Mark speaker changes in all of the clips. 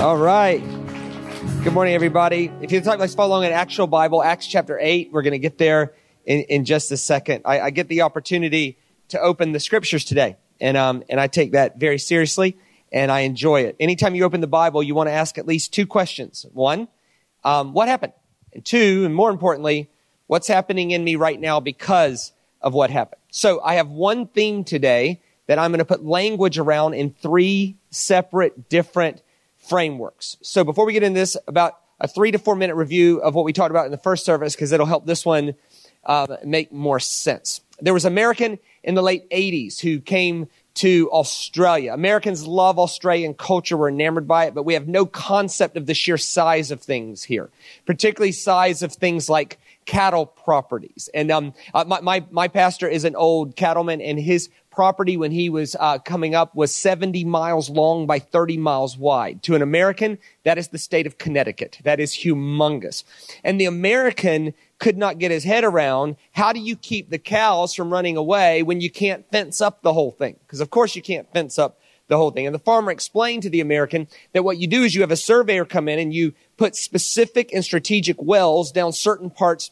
Speaker 1: All right. Good morning, everybody. If you'd like, let's follow along an actual Bible, Acts chapter 8. We're going to get there in, in just a second. I, I, get the opportunity to open the scriptures today, and, um, and I take that very seriously, and I enjoy it. Anytime you open the Bible, you want to ask at least two questions. One, um, what happened? And two, and more importantly, what's happening in me right now because of what happened? So I have one theme today that I'm going to put language around in three separate, different frameworks. So before we get into this, about a three to four minute review of what we talked about in the first service, because it'll help this one uh, make more sense. There was an American in the late 80s who came to Australia. Americans love Australian culture. We're enamored by it, but we have no concept of the sheer size of things here, particularly size of things like cattle properties. And um, uh, my, my, my pastor is an old cattleman, and his property when he was uh, coming up was 70 miles long by 30 miles wide. To an American, that is the state of Connecticut. That is humongous. And the American could not get his head around how do you keep the cows from running away when you can't fence up the whole thing? Because of course you can't fence up the whole thing. And the farmer explained to the American that what you do is you have a surveyor come in and you put specific and strategic wells down certain parts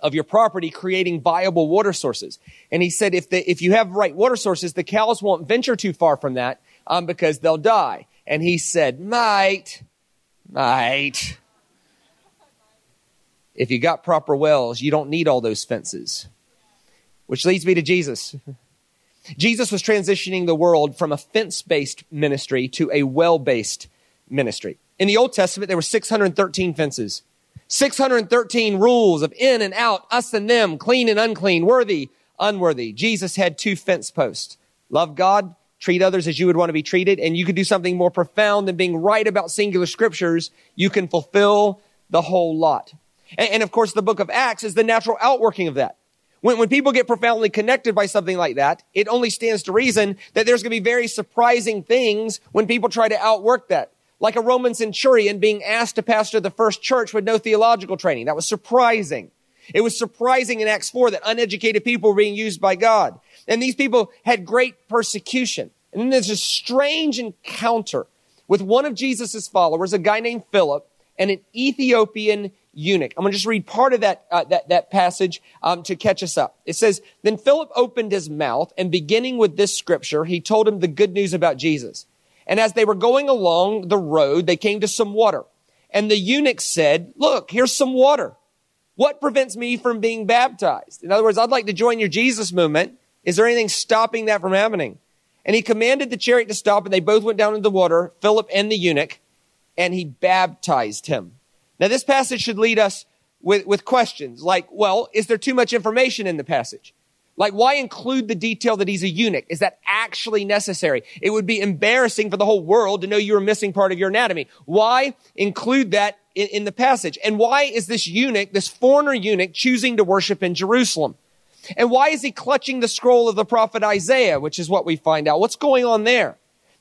Speaker 1: of your property creating viable water sources. And he said if the, if you have right water sources, the cows won't venture too far from that um, because they'll die. And he said, mate, mate, if you got proper wells, you don't need all those fences. Which leads me to Jesus. Jesus was transitioning the world from a fence based ministry to a well based ministry. In the Old Testament, there were 613 fences. 613 rules of in and out, us and them, clean and unclean, worthy, unworthy. Jesus had two fence posts. Love God, treat others as you would want to be treated, and you could do something more profound than being right about singular scriptures. You can fulfill the whole lot. And, and of course, the book of Acts is the natural outworking of that. When, when people get profoundly connected by something like that, it only stands to reason that there's going to be very surprising things when people try to outwork that like a Roman centurion being asked to pastor the first church with no theological training. That was surprising. It was surprising in Acts 4 that uneducated people were being used by God. And these people had great persecution. And then there's a strange encounter with one of Jesus' followers, a guy named Philip, and an Ethiopian eunuch. I'm going to just read part of that, uh, that, that passage um, to catch us up. It says, Then Philip opened his mouth, and beginning with this scripture, he told him the good news about Jesus. And as they were going along the road, they came to some water. And the eunuch said, look, here's some water. What prevents me from being baptized? In other words, I'd like to join your Jesus movement. Is there anything stopping that from happening? And he commanded the chariot to stop and they both went down into the water, Philip and the eunuch, and he baptized him. Now this passage should lead us with, with questions like, well, is there too much information in the passage? Like, why include the detail that he's a eunuch? Is that actually necessary? It would be embarrassing for the whole world to know you were missing part of your anatomy. Why include that in, in the passage? And why is this eunuch, this foreigner eunuch, choosing to worship in Jerusalem? And why is he clutching the scroll of the prophet Isaiah, which is what we find out? What's going on there?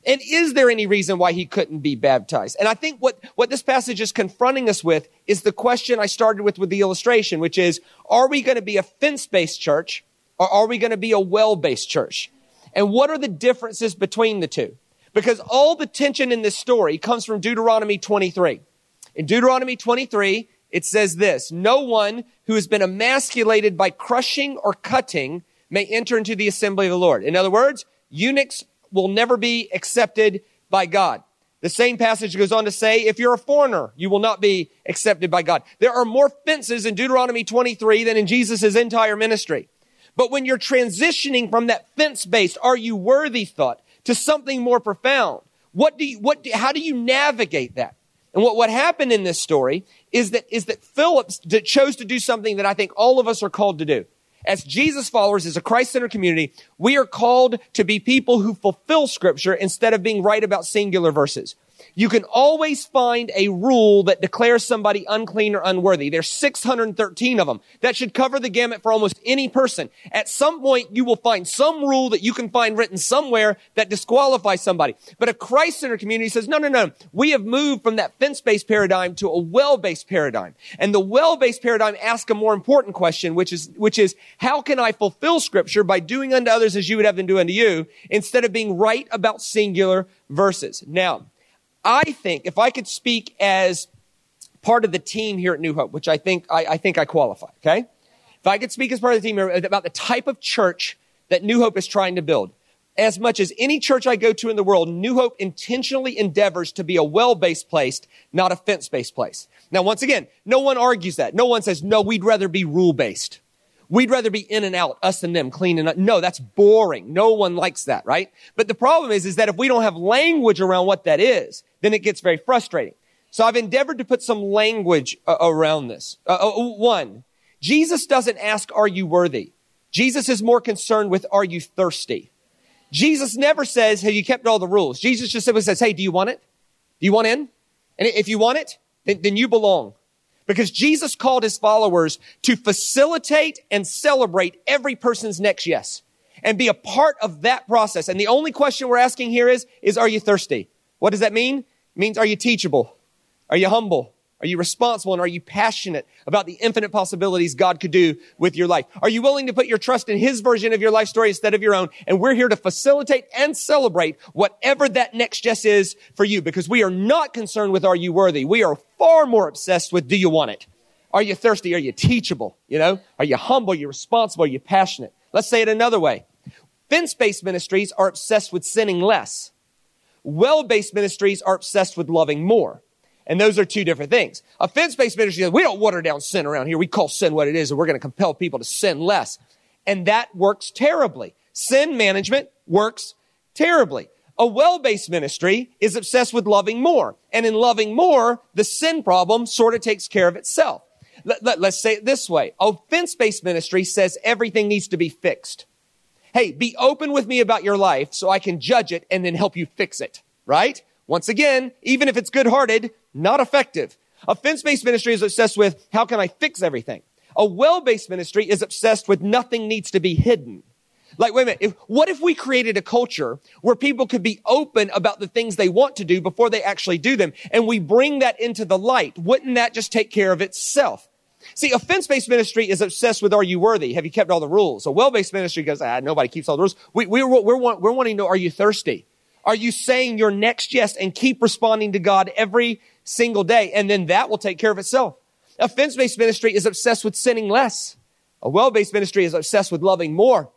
Speaker 1: And is there any reason why he couldn't be baptized? And I think what, what this passage is confronting us with is the question I started with with the illustration, which is, are we going to be a fence-based church or are we going to be a well-based church? And what are the differences between the two? Because all the tension in this story comes from Deuteronomy 23. In Deuteronomy 23, it says this, no one who has been emasculated by crushing or cutting may enter into the assembly of the Lord. In other words, eunuchs will never be accepted by God. The same passage goes on to say, if you're a foreigner, you will not be accepted by God. There are more fences in Deuteronomy 23 than in Jesus' entire ministry. But when you're transitioning from that fence-based, are you worthy thought to something more profound, what do you, what, do, how do you navigate that? And what, what happened in this story is that, is that Philip chose to do something that I think all of us are called to do. As Jesus followers, as a Christ-centered community, we are called to be people who fulfill scripture instead of being right about singular verses. You can always find a rule that declares somebody unclean or unworthy. There's 613 of them. That should cover the gamut for almost any person. At some point, you will find some rule that you can find written somewhere that disqualifies somebody. But a Christ-centered community says, no, no, no. We have moved from that fence-based paradigm to a well-based paradigm. And the well-based paradigm asks a more important question, which is, which is, how can I fulfill scripture by doing unto others as you would have them do unto you instead of being right about singular verses? Now, I think if I could speak as part of the team here at New Hope, which I think I, I think I qualify, okay? If I could speak as part of the team about the type of church that New Hope is trying to build, as much as any church I go to in the world, New Hope intentionally endeavors to be a well-based place, not a fence-based place. Now, once again, no one argues that. No one says, no, we'd rather be rule-based. We'd rather be in and out, us and them, clean and out. No, that's boring. No one likes that, right? But the problem is, is that if we don't have language around what that is, then it gets very frustrating. So I've endeavored to put some language uh, around this. Uh, uh, one, Jesus doesn't ask, are you worthy? Jesus is more concerned with, are you thirsty? Jesus never says, have you kept all the rules? Jesus just simply says, hey, do you want it? Do you want in? And if you want it, then, then you belong. Because Jesus called his followers to facilitate and celebrate every person's next yes and be a part of that process. And the only question we're asking here is, is are you thirsty? What does that mean? It means are you teachable? Are you humble? Are you responsible and are you passionate about the infinite possibilities God could do with your life? Are you willing to put your trust in His version of your life story instead of your own? And we're here to facilitate and celebrate whatever that next yes is for you because we are not concerned with are you worthy? We are far more obsessed with do you want it? Are you thirsty? Are you teachable? You know, are you humble? Are you responsible? Are you passionate? Let's say it another way. Fence-based ministries are obsessed with sinning less. Well-based ministries are obsessed with loving more. And those are two different things. A fence-based ministry, we don't water down sin around here. We call sin what it is, and we're going to compel people to sin less. And that works terribly. Sin management works terribly. A well-based ministry is obsessed with loving more. And in loving more, the sin problem sort of takes care of itself. Let, let, let's say it this way. A fence-based ministry says everything needs to be fixed. Hey, be open with me about your life so I can judge it and then help you fix it. Right? Once again, even if it's good-hearted, not effective. A fence-based ministry is obsessed with how can I fix everything? A well-based ministry is obsessed with nothing needs to be hidden. Like, wait a minute. If, what if we created a culture where people could be open about the things they want to do before they actually do them and we bring that into the light? Wouldn't that just take care of itself? See, a fence-based ministry is obsessed with, are you worthy? Have you kept all the rules? A well-based ministry goes, ah, nobody keeps all the rules. We, we're, we're, we're wanting to know, are you thirsty? Are you saying your next yes and keep responding to God every single day, and then that will take care of itself. A fence-based ministry is obsessed with sinning less. A well-based ministry is obsessed with loving more.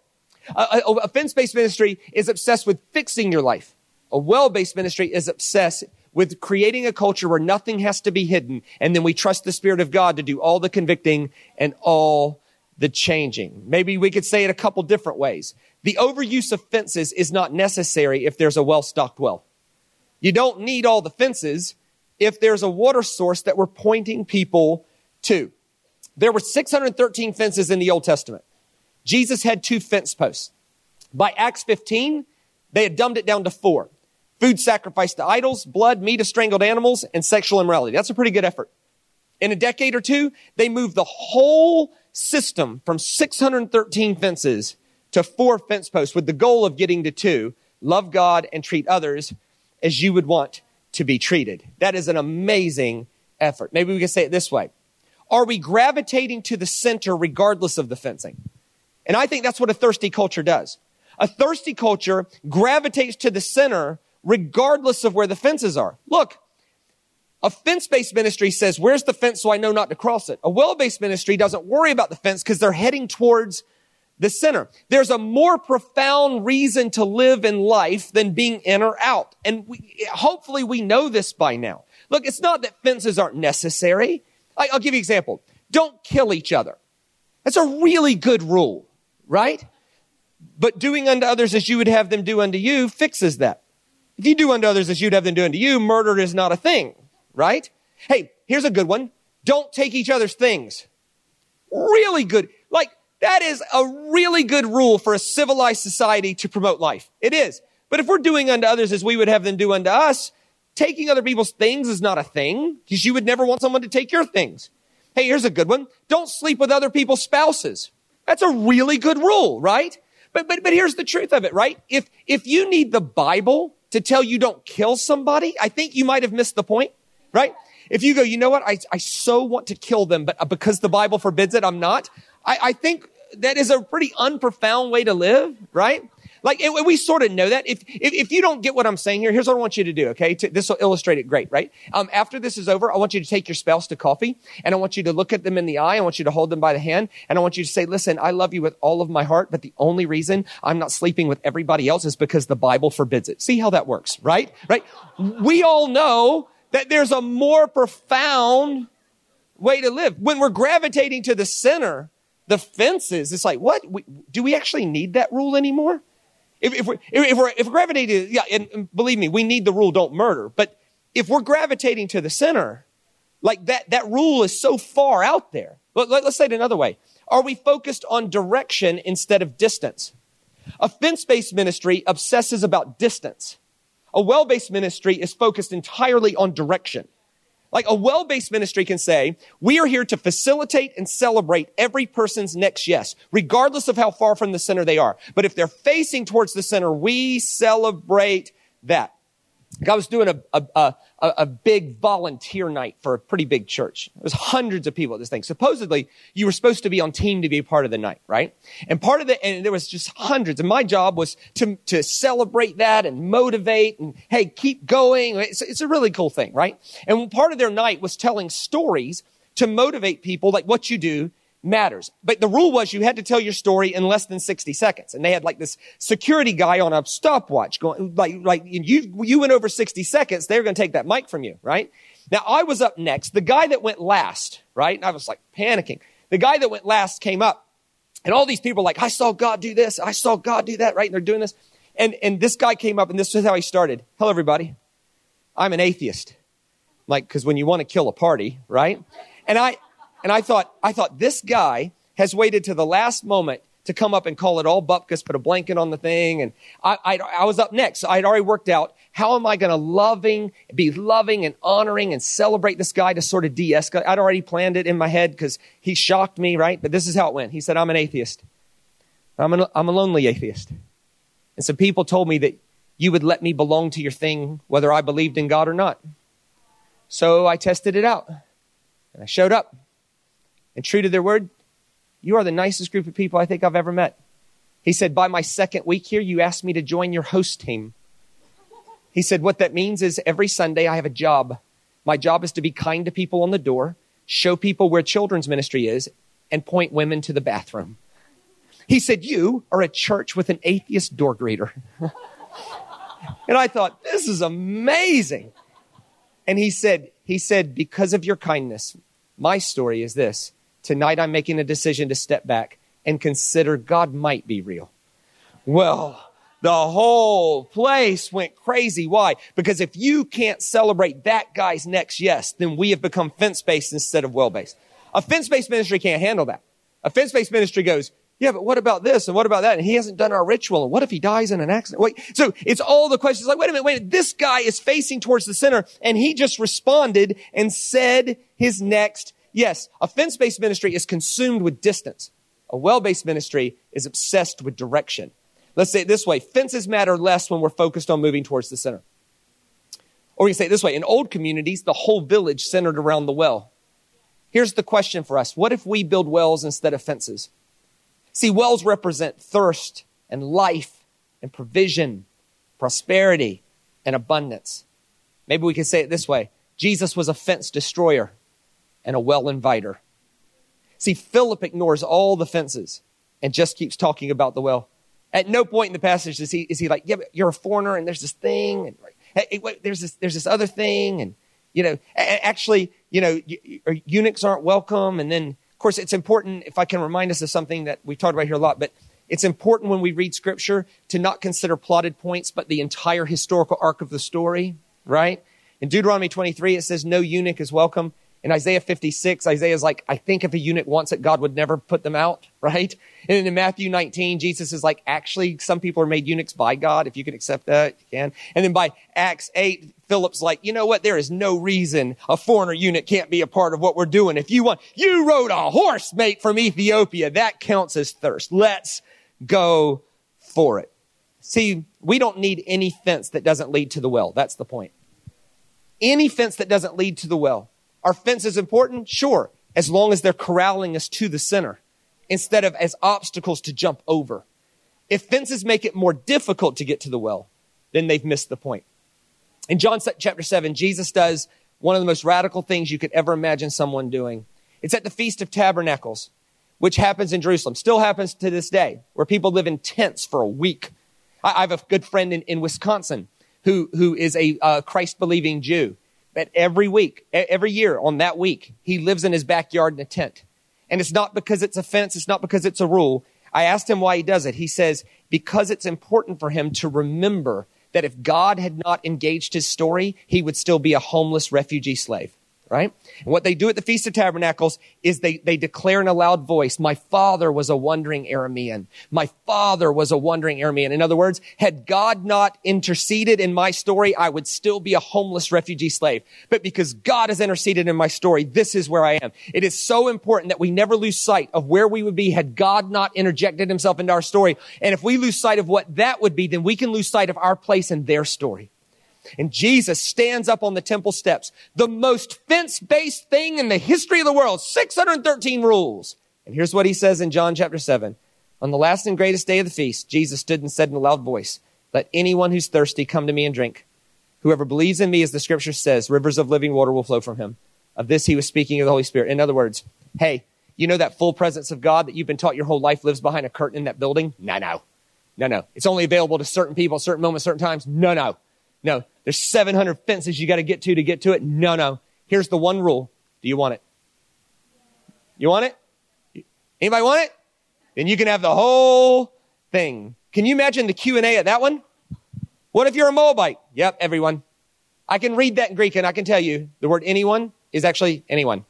Speaker 1: A, a, a fence-based ministry is obsessed with fixing your life. A well-based ministry is obsessed with creating a culture where nothing has to be hidden, and then we trust the Spirit of God to do all the convicting and all the changing. Maybe we could say it a couple different ways. The overuse of fences is not necessary if there's a well-stocked well. You don't need all the fences if there's a water source that we're pointing people to. There were 613 fences in the Old Testament. Jesus had two fence posts. By Acts 15, they had dumbed it down to four. Food sacrificed to idols, blood, meat of strangled animals, and sexual immorality. That's a pretty good effort. In a decade or two, they moved the whole system from 613 fences to four fence posts with the goal of getting to two. Love God and treat others as you would want to be treated. That is an amazing effort. Maybe we can say it this way. Are we gravitating to the center regardless of the fencing? And I think that's what a thirsty culture does. A thirsty culture gravitates to the center regardless of where the fences are. Look, a fence-based ministry says, where's the fence so I know not to cross it? A well-based ministry doesn't worry about the fence because they're heading towards the center. There's a more profound reason to live in life than being in or out. And we, hopefully we know this by now. Look, it's not that fences aren't necessary. I, I'll give you an example. Don't kill each other. That's a really good rule, right? But doing unto others as you would have them do unto you fixes that. If you do unto others as you'd have them do unto you, murder is not a thing, right? Hey, here's a good one. Don't take each other's things. Really good. Like, that is a really good rule for a civilized society to promote life. It is. But if we're doing unto others as we would have them do unto us, taking other people's things is not a thing because you would never want someone to take your things. Hey, here's a good one. Don't sleep with other people's spouses. That's a really good rule, right? But, but, but here's the truth of it, right? If, if you need the Bible to tell you don't kill somebody, I think you might have missed the point, right? If you go, you know what? I, I so want to kill them, but because the Bible forbids it, I'm not. I, I think that is a pretty unprofound way to live, right? Like it, we sort of know that. If, if, if you don't get what I'm saying here, here's what I want you to do. Okay, to, this will illustrate it great, right? Um, after this is over, I want you to take your spouse to coffee, and I want you to look at them in the eye. I want you to hold them by the hand, and I want you to say, "Listen, I love you with all of my heart, but the only reason I'm not sleeping with everybody else is because the Bible forbids it." See how that works, right? Right? We all know that there's a more profound way to live when we're gravitating to the center the fences. It's like, what? We, do we actually need that rule anymore? If, if, we're, if, we're, if we're gravitating, yeah, and, believe me, we need the rule, don't murder. But if we're gravitating to the center, like that, that rule is so far out there. Let, let, let's say it another way. Are we focused on direction instead of distance? A fence-based ministry obsesses about distance. A well-based ministry is focused entirely on direction. Like a well-based ministry can say, we are here to facilitate and celebrate every person's next yes, regardless of how far from the center they are. But if they're facing towards the center, we celebrate that. I was doing a, a, a, a, big volunteer night for a pretty big church. There was hundreds of people at this thing. Supposedly, you were supposed to be on team to be a part of the night, right? And part of the, and there was just hundreds. And my job was to, to celebrate that and motivate and, hey, keep going. It's, it's a really cool thing, right? And part of their night was telling stories to motivate people like what you do matters. But the rule was you had to tell your story in less than 60 seconds. And they had like this security guy on a stopwatch going, like, like you, you went over 60 seconds, they were going to take that mic from you, right? Now I was up next. The guy that went last, right? And I was like panicking. The guy that went last came up and all these people like, I saw God do this. I saw God do that, right? And they're doing this. And, and this guy came up and this is how he started. Hello, everybody. I'm an atheist. Like, cause when you want to kill a party, right? And I, and I thought, I thought this guy has waited to the last moment to come up and call it all bupkis, put a blanket on the thing. And I, I, I was up next. So I'd already worked out how am I going to loving, be loving and honoring and celebrate this guy to sort of de-escalate. I'd already planned it in my head because he shocked me, right? But this is how it went. He said, I'm an atheist. I'm, an, I'm a lonely atheist. And some people told me that you would let me belong to your thing whether I believed in God or not. So I tested it out and I showed up. And true to their word, you are the nicest group of people I think I've ever met. He said, by my second week here, you asked me to join your host team. He said, what that means is every Sunday I have a job. My job is to be kind to people on the door, show people where children's ministry is, and point women to the bathroom. He said, you are a church with an atheist door greeter. and I thought, this is amazing. And he said, he said, because of your kindness, my story is this. Tonight I'm making a decision to step back and consider God might be real. Well, the whole place went crazy. Why? Because if you can't celebrate that guy's next yes, then we have become fence based instead of well based. A fence based ministry can't handle that. A fence based ministry goes, yeah, but what about this and what about that? And he hasn't done our ritual. And what if he dies in an accident? Wait, so it's all the questions like, wait a minute, wait a minute. This guy is facing towards the center and he just responded and said his next Yes, a fence based ministry is consumed with distance. A well based ministry is obsessed with direction. Let's say it this way fences matter less when we're focused on moving towards the center. Or we can say it this way in old communities, the whole village centered around the well. Here's the question for us What if we build wells instead of fences? See, wells represent thirst and life and provision, prosperity and abundance. Maybe we can say it this way Jesus was a fence destroyer and a well inviter. See, Philip ignores all the fences and just keeps talking about the well. At no point in the passage is he, is he like, yeah, but you're a foreigner and there's this thing and hey, wait, there's this, there's this other thing. And, you know, actually, you know, eunuchs aren't welcome. And then, of course, it's important if I can remind us of something that we've talked about here a lot, but it's important when we read scripture to not consider plotted points, but the entire historical arc of the story, right? In Deuteronomy 23, it says no eunuch is welcome. In Isaiah 56, Isaiah's like, I think if a eunuch wants it, God would never put them out, right? And in Matthew 19, Jesus is like, actually, some people are made eunuchs by God. If you can accept that, you can. And then by Acts 8, Philip's like, you know what? There is no reason a foreigner eunuch can't be a part of what we're doing. If you want, you rode a horse, mate, from Ethiopia. That counts as thirst. Let's go for it. See, we don't need any fence that doesn't lead to the well. That's the point. Any fence that doesn't lead to the well. Are fences important? Sure, as long as they're corralling us to the center instead of as obstacles to jump over. If fences make it more difficult to get to the well, then they've missed the point. In John chapter 7, Jesus does one of the most radical things you could ever imagine someone doing. It's at the Feast of Tabernacles, which happens in Jerusalem, still happens to this day, where people live in tents for a week. I, have a good friend in, in Wisconsin who, who is a uh, Christ believing Jew. But every week, every year on that week, he lives in his backyard in a tent. And it's not because it's a fence, it's not because it's a rule. I asked him why he does it. He says, because it's important for him to remember that if God had not engaged his story, he would still be a homeless refugee slave right? And what they do at the Feast of Tabernacles is they, they declare in a loud voice, my father was a wandering Aramean. My father was a wandering Aramean. In other words, had God not interceded in my story, I would still be a homeless refugee slave. But because God has interceded in my story, this is where I am. It is so important that we never lose sight of where we would be had God not interjected himself into our story. And if we lose sight of what that would be, then we can lose sight of our place in their story. And Jesus stands up on the temple steps, the most fence-based thing in the history of the world, 613 rules. And here's what he says in John chapter 7. On the last and greatest day of the feast, Jesus stood and said in a loud voice, Let anyone who's thirsty come to me and drink. Whoever believes in me, as the scripture says, rivers of living water will flow from him. Of this he was speaking of the Holy Spirit. In other words, hey, you know that full presence of God that you've been taught your whole life lives behind a curtain in that building? No, no. No, no. It's only available to certain people, certain moments, certain times. No, no. No, there's 700 fences you got to get to to get to it. No, no. Here's the one rule. Do you want it? You want it? Anybody want it? Then you can have the whole thing. Can you imagine the Q&A at that one? What if you're a Moabite? Yep, everyone. I can read that in Greek and I can tell you the word anyone is actually anyone.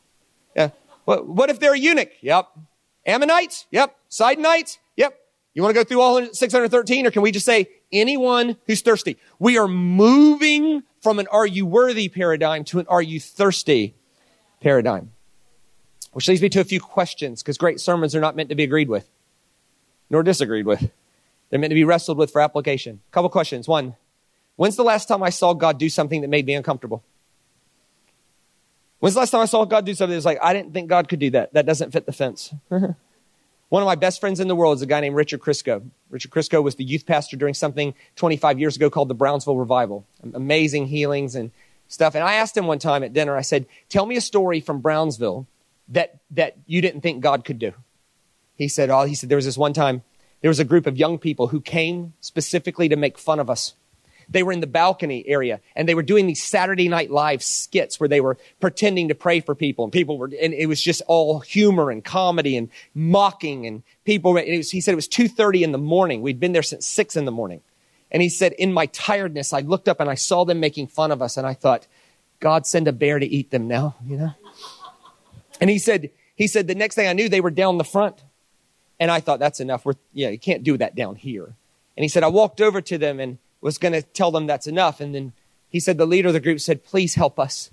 Speaker 1: Yeah. What, what if they're a eunuch? Yep. Ammonites? Yep. Sidonites? Yep. You want to go through all 613 or can we just say anyone who's thirsty? We are moving from an are you worthy paradigm to an are you thirsty paradigm. Which leads me to a few questions because great sermons are not meant to be agreed with nor disagreed with. They're meant to be wrestled with for application. A couple questions. One, when's the last time I saw God do something that made me uncomfortable? When's the last time I saw God do something that was like, I didn't think God could do that. That doesn't fit the fence. One of my best friends in the world is a guy named Richard Crisco. Richard Crisco was the youth pastor during something 25 years ago called the Brownsville Revival. Amazing healings and stuff. And I asked him one time at dinner, I said, Tell me a story from Brownsville that, that you didn't think God could do. He said, Oh, he said, there was this one time, there was a group of young people who came specifically to make fun of us they were in the balcony area and they were doing these Saturday Night Live skits where they were pretending to pray for people and people were, and it was just all humor and comedy and mocking and people, was, he said it was 2.30 in the morning. We'd been there since 6 in the morning. And he said, in my tiredness, I looked up and I saw them making fun of us and I thought, God send a bear to eat them now, you know? And he said, he said, the next thing I knew, they were down the front. And I thought, that's enough. We're, yeah, you can't do that down here. And he said, I walked over to them and was going to tell them that's enough. And then he said, the leader of the group said, please help us.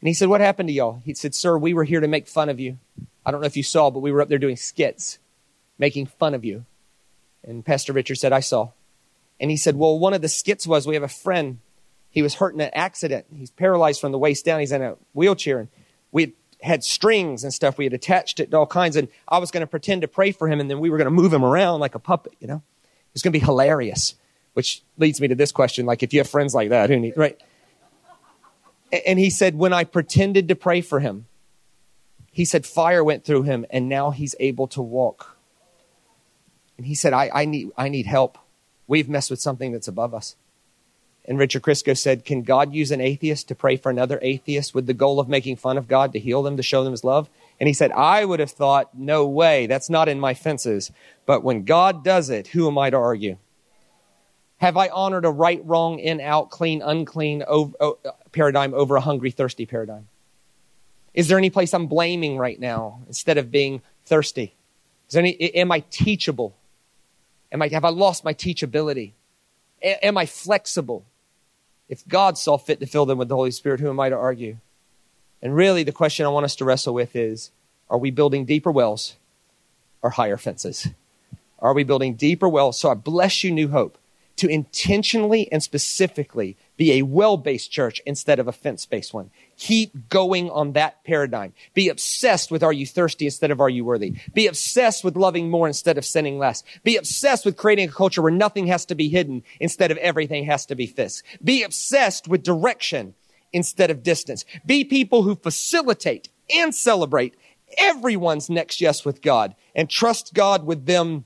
Speaker 1: And he said, what happened to y'all? He said, sir, we were here to make fun of you. I don't know if you saw, but we were up there doing skits, making fun of you. And Pastor Richard said, I saw. And he said, well, one of the skits was we have a friend. He was hurt in an accident. He's paralyzed from the waist down. He's in a wheelchair. And we had, strings and stuff. We had attached it to all kinds. And I was going to pretend to pray for him. And then we were going to move him around like a puppet, you know? It was going to be hilarious. Which leads me to this question like, if you have friends like that, who need, right? And he said, when I pretended to pray for him, he said, fire went through him and now he's able to walk. And he said, I, I, need, I need help. We've messed with something that's above us. And Richard Crisco said, Can God use an atheist to pray for another atheist with the goal of making fun of God, to heal them, to show them his love? And he said, I would have thought, No way, that's not in my fences. But when God does it, who am I to argue? Have I honored a right, wrong, in, out, clean, unclean over, oh, paradigm over a hungry, thirsty paradigm? Is there any place I'm blaming right now instead of being thirsty? Is there any, am I teachable? Am I, have I lost my teachability? A, am I flexible? If God saw fit to fill them with the Holy Spirit, who am I to argue? And really, the question I want us to wrestle with is are we building deeper wells or higher fences? Are we building deeper wells? So I bless you, New Hope to intentionally and specifically Be a well based church instead of a fence based one. Keep going on that paradigm. Be obsessed with are you thirsty instead of are you worthy. Be obsessed with loving more instead of sinning less. Be obsessed with creating a culture where nothing has to be hidden instead of everything has to be fixed. Be obsessed with direction instead of distance. Be people who facilitate and celebrate everyone's next yes with God and trust God with them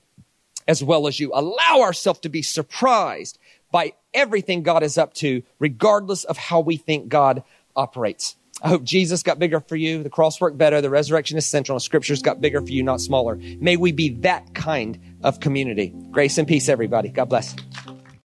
Speaker 1: as well as you. Allow ourselves to be surprised by everything God is up to, regardless of how we think God operates. I hope Jesus got bigger for you, the cross worked better, the resurrection is central, and scriptures got bigger for you, not smaller. May we be that kind of community. Grace and peace, everybody. God bless.